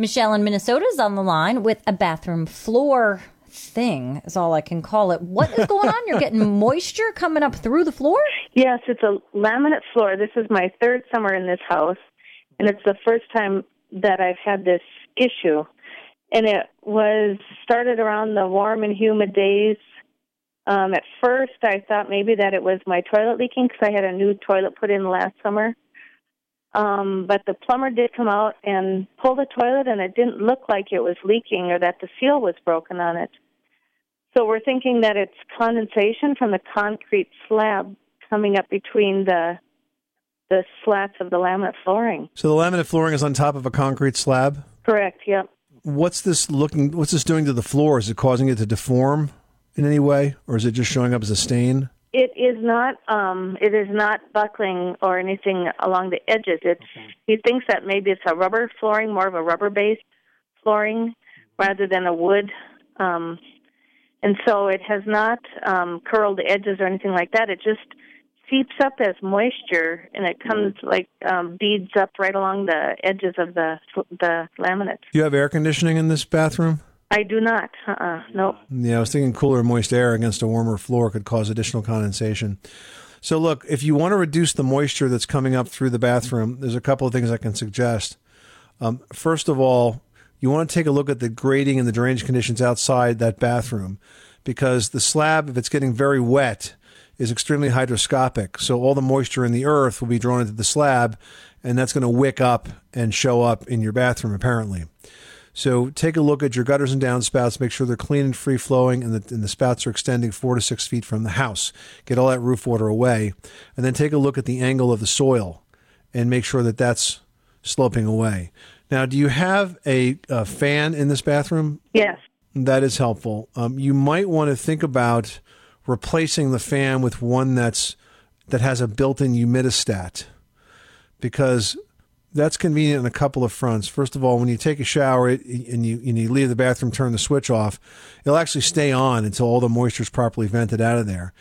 Michelle in Minnesota is on the line with a bathroom floor thing, is all I can call it. What is going on? You're getting moisture coming up through the floor? Yes, it's a laminate floor. This is my third summer in this house, and it's the first time that I've had this issue. And it was started around the warm and humid days. Um, at first, I thought maybe that it was my toilet leaking because I had a new toilet put in last summer. Um, but the plumber did come out and pull the toilet, and it didn't look like it was leaking or that the seal was broken on it. So we're thinking that it's condensation from the concrete slab coming up between the the slats of the laminate flooring. So the laminate flooring is on top of a concrete slab. Correct. Yep. What's this looking? What's this doing to the floor? Is it causing it to deform in any way, or is it just showing up as a stain? It is not. Um, it is not buckling or anything along the edges. It's. He thinks that maybe it's a rubber flooring, more of a rubber-based flooring, rather than a wood. Um, and so it has not um, curled the edges or anything like that. It just seeps up as moisture, and it comes like um, beads up right along the edges of the the laminate. Do you have air conditioning in this bathroom? I do not. Uh-uh. Nope. Yeah, I was thinking cooler, moist air against a warmer floor could cause additional condensation. So, look, if you want to reduce the moisture that's coming up through the bathroom, there's a couple of things I can suggest. Um, first of all, you want to take a look at the grading and the drainage conditions outside that bathroom because the slab, if it's getting very wet, is extremely hydroscopic. So all the moisture in the earth will be drawn into the slab, and that's going to wick up and show up in your bathroom, apparently. So take a look at your gutters and downspouts. Make sure they're clean and free flowing, and the, and the spouts are extending four to six feet from the house. Get all that roof water away, and then take a look at the angle of the soil, and make sure that that's sloping away. Now, do you have a, a fan in this bathroom? Yes. That is helpful. Um, you might want to think about replacing the fan with one that's that has a built-in humidistat because that's convenient on a couple of fronts. First of all, when you take a shower and you and you leave the bathroom, turn the switch off, it'll actually stay on until all the moisture is properly vented out of there.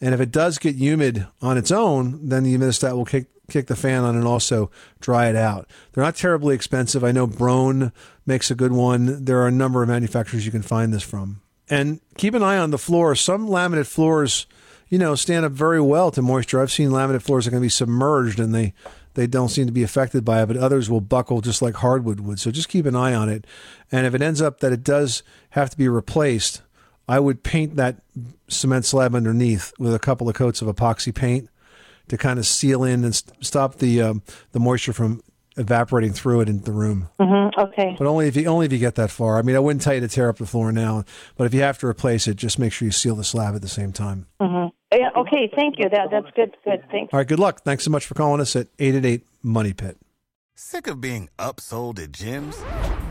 And if it does get humid on its own, then the humidistat will kick kick the fan on and also dry it out. They're not terribly expensive. I know Broan makes a good one. There are a number of manufacturers you can find this from. And keep an eye on the floor. Some laminate floors, you know, stand up very well to moisture. I've seen laminate floors that can be submerged and they they don't seem to be affected by it, but others will buckle just like hardwood would. So just keep an eye on it. And if it ends up that it does have to be replaced, I would paint that cement slab underneath with a couple of coats of epoxy paint to kind of seal in and st- stop the um, the moisture from evaporating through it into the room. Mm-hmm. Okay. But only if you only if you get that far. I mean, I wouldn't tell you to tear up the floor now, but if you have to replace it, just make sure you seal the slab at the same time. Mm-hmm. Yeah, okay, thank you. That that's good. Good. Thanks. All right, good luck. Thanks so much for calling us at 888 Money Pit. Sick of being upsold at gyms?